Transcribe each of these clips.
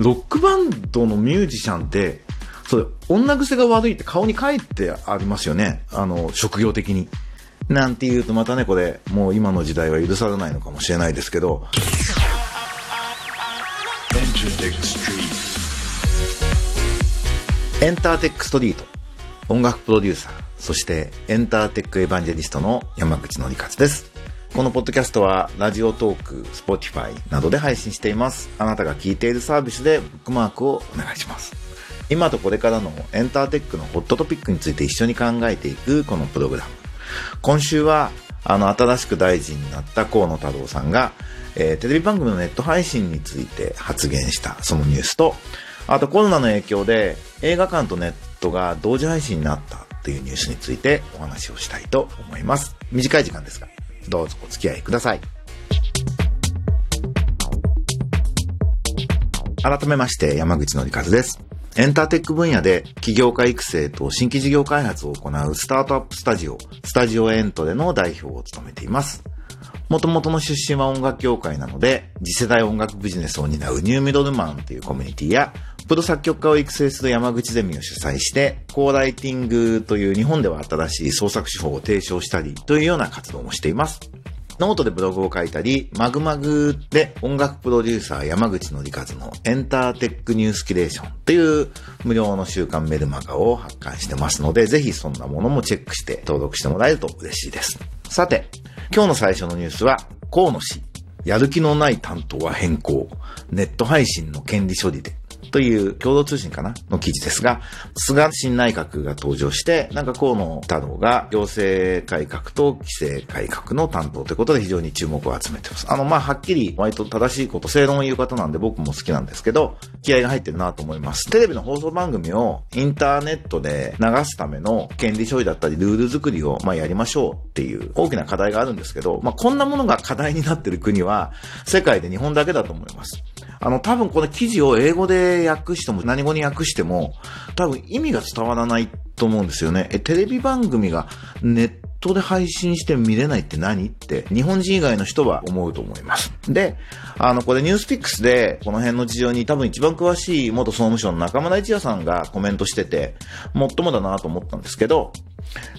ロックバンドのミュージシャンって、それ、女癖が悪いって顔に書いてありますよね。あの、職業的に。なんて言うとまたね、これ、もう今の時代は許されないのかもしれないですけど、 Enter Tech Street、音楽プロデューサー、そして Enter Tech エヴァンジェリストの山口のりかずです。このポッドキャストは、 Radiotalk、 Spotify などで配信しています。あなたが聞いているサービスでブックマークをお願いします。今とこれからのエンターテックのホットトピックについて一緒に考えていくこのプログラム。今週は、あの、新しく大臣になった河野太郎さんが、えーテレビ番組のネット配信について発言したそのニュースと、あとコロナの影響で映画館とネットが同時配信になったっていうニュースについてお話をしたいと思います。短い時間ですが、どうぞお付き合いください。改めまして山口のりかずです。 Enter Tech 分野で起業家育成と新規事業開発を行うスタートアップスタジオ、 Studio ENTRE の代表を務めています。元々の出身は音楽業界なので、次世代音楽ビジネスを担う New Middleman というコミュニティや、プロ作曲家を育成する山口ゼミを主催して、 co-writing という日本では新しい創作手法を提唱したりというような活動もしています。ノートでブログを書いたり、まぐまぐで音楽プロデューサー山口のりかずの Enter Tech ニュースキュレーションという無料の週刊メルマガを発刊してますので、ぜひそんなものもチェックして登録してもらえると嬉しいです。さて、今日の最初のニュースは、河野氏、やる気のない担当は変更、ネット配信の権利処理で、という共同通信かなの記事ですが、菅新内閣が登場して、なんか河野太郎が行政改革と規制改革の担当ということで非常に注目を集めてます。あの、まあ、はっきり割と正しいこと、正論を言う方なんで僕も好きなんですけど、気合が入ってるなと思います。テレビの放送番組をインターネットで流すための権利処理だったりルール作りを、ま、やりましょうっていう大きな課題があるんですけど、まあ、こんなものが課題になってる国は世界で日本だけだと思います。あの、多分この記事を英語で訳しても、何語に訳しても、多分意味が伝わらないと思うんですよね。え、テレビ番組がネットで配信して見れないって何？って、日本人以外の人は思うと思います。で、あの、これニュースピックスで、この辺の事情に多分一番詳しい元総務省の中村一也さんがコメントしてて、もっともだなと思ったんですけど、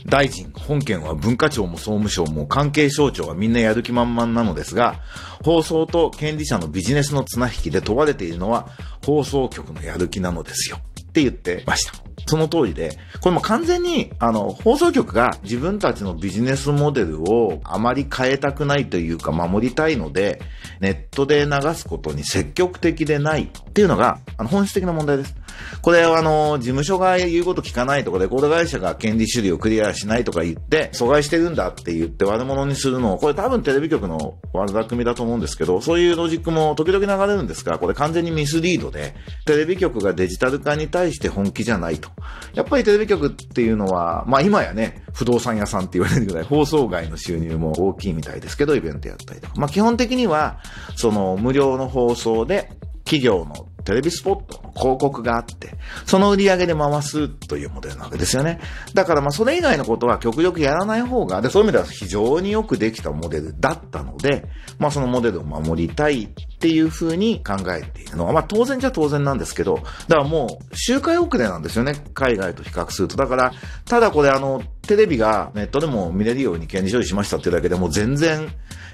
大臣、本件は文化庁も総務省も関係省庁はみんなやる気満々なのですが、放送と権利者のビジネスの綱引きで問われているのは放送局のやる気なのですよ。って言ってました。その通りで、これも完全に、あの、放送局が自分たちのビジネスモデルをあまり変えたくないというか守りたいので、ネットで流すことに積極的でないっていうのが、あの、本質的な問題です。これはあの、事務所が言うこと聞かないとか、レコード会社が権利処理をクリアしないとか言って、阻害してるんだって言って悪者にするのを、これ多分テレビ局の悪巧みだと思うんですけど、そういうロジックも時々流れるんですが、これ完全にミスリードで、テレビ局がデジタル化に対して本気じゃないと。やっぱりテレビ局っていうのは、まあ今やね、不動産屋さんって言われるぐらい放送外の収入も大きいみたいですけど、イベントやったりとか。まあ基本的には、その無料の放送で、企業のテレビスポットの広告があって、その売り上げで回すというモデルなわけですよね。だからまあそれ以外のことは極力やらない方が、で、そういう意味では非常によくできたモデルだったので、まあそのモデルを守りたいっていうふうに考えているのは、まあ当然じゃ当然なんですけど、だからもう周回遅れなんですよね。海外と比較すると。だから、ただこれあの、テレビがネットでも見れるように権利処理しましたっていうだけでも全然、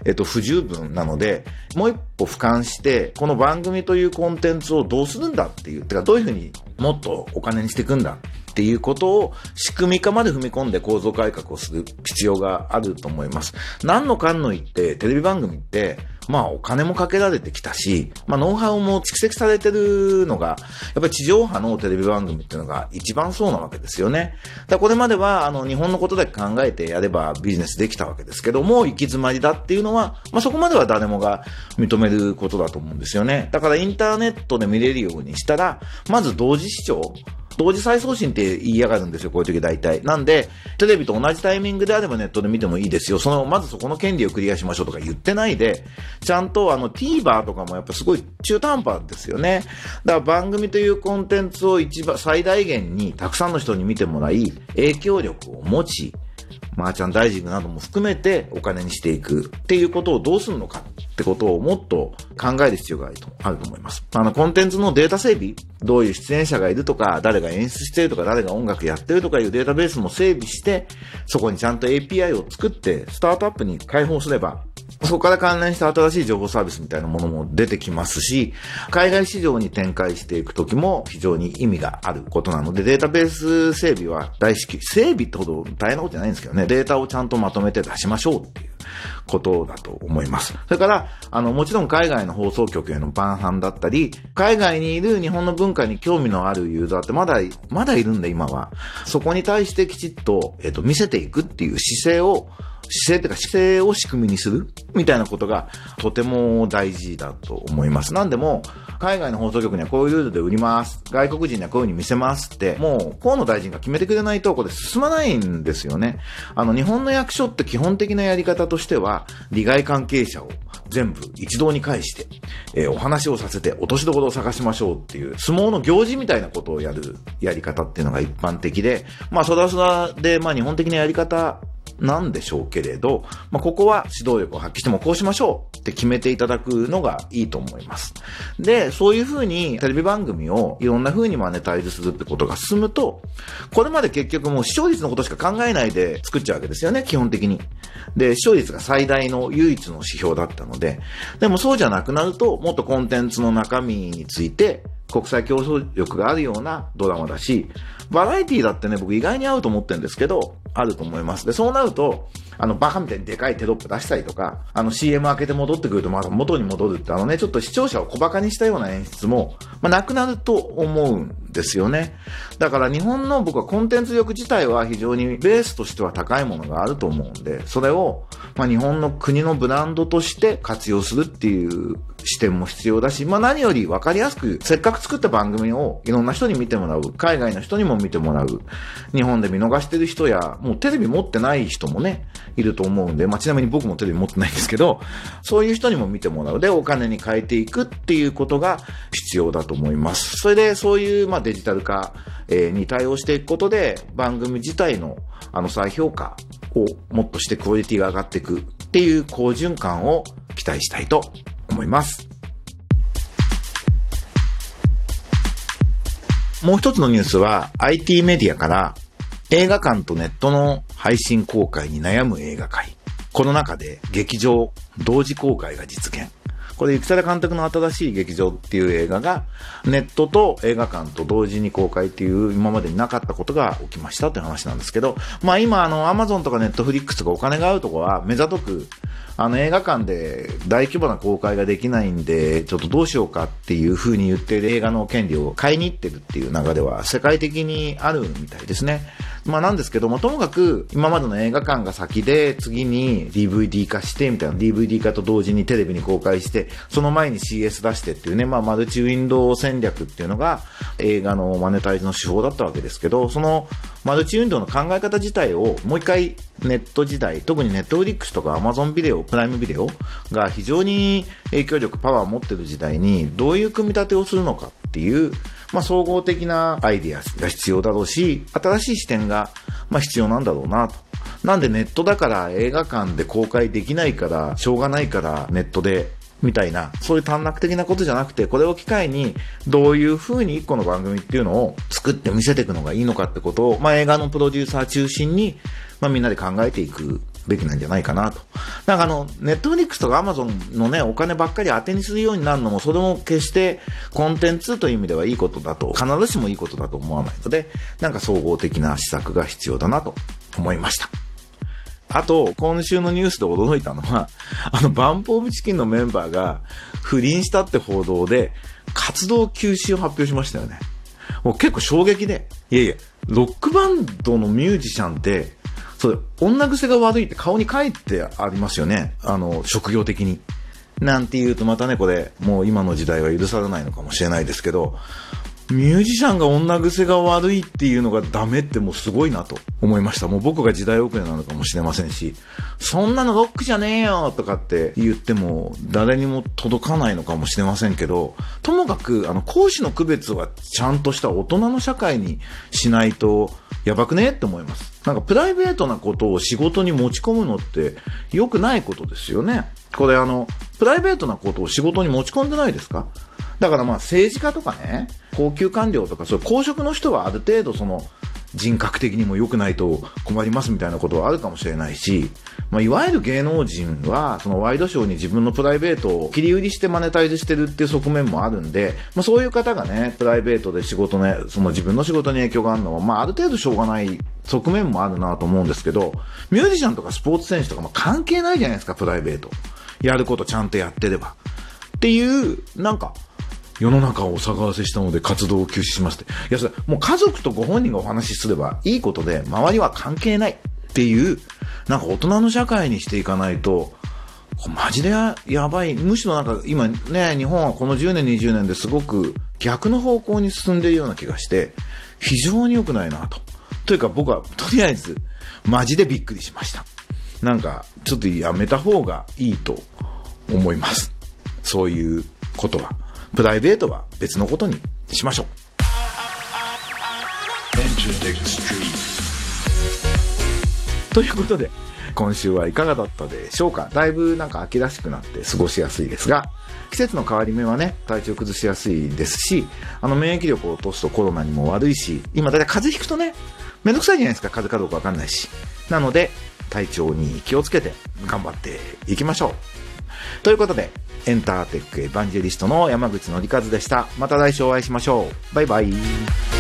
えっと、不十分なので、もう一歩俯瞰して、この番組というコンテンツをどうするんだっていう、てかどういうふうにもっとお金にしていくんだっていうことを仕組み化まで踏み込んで構造改革をする必要があると思います。何のかんの言って、テレビ番組って、まあお金もかけられてきたし、まあノウハウも蓄積されてるのが、やっぱり地上波のテレビ番組っていうのが一番そうなわけですよね。だこれまではあの日本のことだけ考えてやればビジネスできたわけですけども、行き詰まりだっていうのは、まあそこまでは誰もが認めることだと思うんですよね。だからインターネットで見れるようにしたら、まず同時視聴同時再送信って言いやがるんですよ、こういう時大体。なんで、テレビと同じタイミングであればネットで見てもいいですよ。その、まずそこの権利をクリアしましょうとか言ってないで、ちゃんとあの TVer とかもやっぱすごい中途半端ですよね。だから番組というコンテンツを一番最大限にたくさんの人に見てもらい、影響力を持ち、マーチャンダイジングなども含めてお金にしていくっていうことをどうするのかってことをもっと考える必要があるとあると思います。あの、コンテンツのデータ整備、どういう出演者がいるとか、誰が演出してるとか、誰が音楽やってるとかいうデータベースも整備して、そこにちゃんと API を作って、スタートアップに開放すれば、そこから関連した新しい情報サービスみたいなものも出てきますし、海外市場に展開していくときも非常に意味があることなので、データベース整備は大至急、整備ってほど大変なことじゃないんですけどね、データをちゃんとまとめて出しましょうっていうことだと思います。それから、あの、もちろん海外の放送局へのバンハンだったり、海外にいる日本の文化に興味のあるユーザーってまだ、まだいるんで今は。そこに対してきちっと、えっと、見せていくっていう姿勢を、姿勢っていうか姿勢を仕組みにする？みたいなことがとても大事だと思います。なんでも、海外の放送局にはこういうルールで売ります。外国人にはこういう風に見せますって、もう河野大臣が決めてくれないとこれ進まないんですよね。あの、日本の役所って基本的なやり方としては、利害関係者を全部一堂に会して、えーお話をさせて落としどころを探しましょうっていう、相撲の行事みたいなことをやるやり方っていうのが一般的で、まあ、それはそれはで、まあ、日本的なやり方なんでしょうけれど、まあ、ここは指導力を発揮してもこうしましょうって決めていただくのがいいと思います。で、そういうふうにテレビ番組をいろんなふうにマネタイズするってことが進むと、これまで結局もう視聴率のことしか考えないで作っちゃうわけですよね、基本的に。で、視聴率が最大の唯一の指標だったので、でもそうじゃなくなると、もっとコンテンツの中身について、国際競争力があるようなドラマだし、バラエティだってね、僕意外に合うと思ってるんですけど、あると思います。で、そうなると、あの、バカみたいにでかいテロップ出したりとか、あの CM 開けて戻ってくるとまた元に戻るって、あのね、ちょっと視聴者を小馬鹿にしたような演出も、まあ、なくなると思うんですよね。だから日本の僕はコンテンツ力自体は非常にベースとしては高いものがあると思うんで、それを、まあ、日本の国のブランドとして活用するっていう視点も必要だし、まあ、何より分かりやすく、せっかく作った番組をいろんな人に見てもらう、海外の人にも見てもらう、日本で見逃してる人や、もうテレビ持ってない人もね、いると思うんで、まあ、ちなみに僕もテレビ持ってないんですけど、そういう人にも見てもらう。で、お金に変えていくっていうことが必要だと思います。それで、そういう、まあ、デジタル化、えに対応していくことで、番組自体の、あの、再評価をもっとしてクオリティが上がっていくっていう好循環を期待したいと思います。もう一つのニュースは IT メディアから映画館とネットの配信公開に悩む映画界。この中で劇場同時公開が実現。これ、生田監督の新しい劇場っていう映画が、ネットと映画館と同時に公開っていう今までになかったことが起きましたって話なんですけど、まあ今、あの、アマゾンとかネットフリックスとかお金があるとこは目ざとく、あの映画館で大規模な公開ができないんで、ちょっとどうしようかっていう風に言ってる映画の権利を買いに行ってるっていう流れは世界的にあるみたいですね。まあなんですけども、ともかく今までの映画館が先で次に DVD 化してみたいな DVD 化と同時にテレビに公開して、その前に CS 出してっていうね、まあマルチウィンドウ戦略っていうのが映画のマネタイズの手法だったわけですけど、そのマルチウィンドウの考え方自体をもう一回ネット時代、特にネットフリックスとか Amazon ビデオ、プライムビデオが非常に影響力、パワーを持ってる時代にどういう組み立てをするのかっていう、まあ、総合的なアイディアが必要だろうし、新しい視点が、まあ、必要なんだろうなと。なんでネットだから映画館で公開できないから、しょうがないからネットでみたいな、そういう短絡的なことじゃなくて、これを機会に、どういう風に一個の番組っていうのを作って見せていくのがいいのかってことを、まあ、映画のプロデューサー中心に、まあ、みんなで考えていくべきなんじゃないかなと。なんかあの、ネットフリックスとかアマゾンのね、お金ばっかり当てにするようになるのも、それも決してコンテンツという意味ではいいことだと、必ずしもいいことだと思わないので、なんか総合的な施策が必要だなと思いました。あと、今週のニュースで驚いたのは、あの、バンプオブチキンのメンバーが不倫したって報道で、活動休止を発表しましたよね。もう結構衝撃で、いやいや、ロックバンドのミュージシャンって、それ、女癖が悪いって顔に書いてありますよね。あの、職業的に。なんて言うとまたね、これ、もう今の時代は許されないのかもしれないですけど、ミュージシャンが女癖が悪いっていうのがダメってもうすごいなと思いました。もう僕が時代遅れなのかもしれませんし、そんなのロックじゃねえよとかって言っても誰にも届かないのかもしれませんけど、ともかくあの講師の区別はちゃんとした大人の社会にしないとやばくねって思います。なんかプライベートなことを仕事に持ち込むのって良くないことですよね。これあの、プライベートなことを仕事に持ち込んでないですか？だからまあ政治家とかね、高級官僚とかそういう公職の人はある程度その人格的にも良くないと困りますみたいなことはあるかもしれないし、まあ、いわゆる芸能人は、そのワイドショーに自分のプライベートを切り売りしてマネタイズしてるっていう側面もあるんで、まあ、そういう方がね、プライベートで仕事ね、その自分の仕事に影響があるのは、まあ、ある程度しょうがない側面もあるなと思うんですけど、ミュージシャンとかスポーツ選手とかも関係ないじゃないですか、プライベート。やることちゃんとやってれば。っていう、なんか、世の中をお騒がせしたので活動を休止しますって。いや、それ、もう家族とご本人がお話しすればいいことで、周りは関係ないっていう、なんか大人の社会にしていかないと、マジでややばい。むしろなんか今ね、日本はこの10年、20年ですごく逆の方向に進んでいるような気がして、非常に良くないなと。というか僕はとりあえず、マジでびっくりしました。なんか、ちょっとやめた方がいいと思います。そういうことは。プライベートは別のことにしましょう。ということで、今週はいかがだったでしょうか？だいぶなんか秋らしくなって過ごしやすいですが、季節の変わり目はね、体調崩しやすいですし、あの免疫力を落とすとコロナにも悪いし、今だいたい風邪ひくとね、めんどくさいじゃないですか、風邪かどうかわかんないし。なので、体調に気をつけて頑張っていきましょう。ということで、エンターテックエヴァンジェリストの山口のりかずでした。また来週お会いしましょう。バイバイ。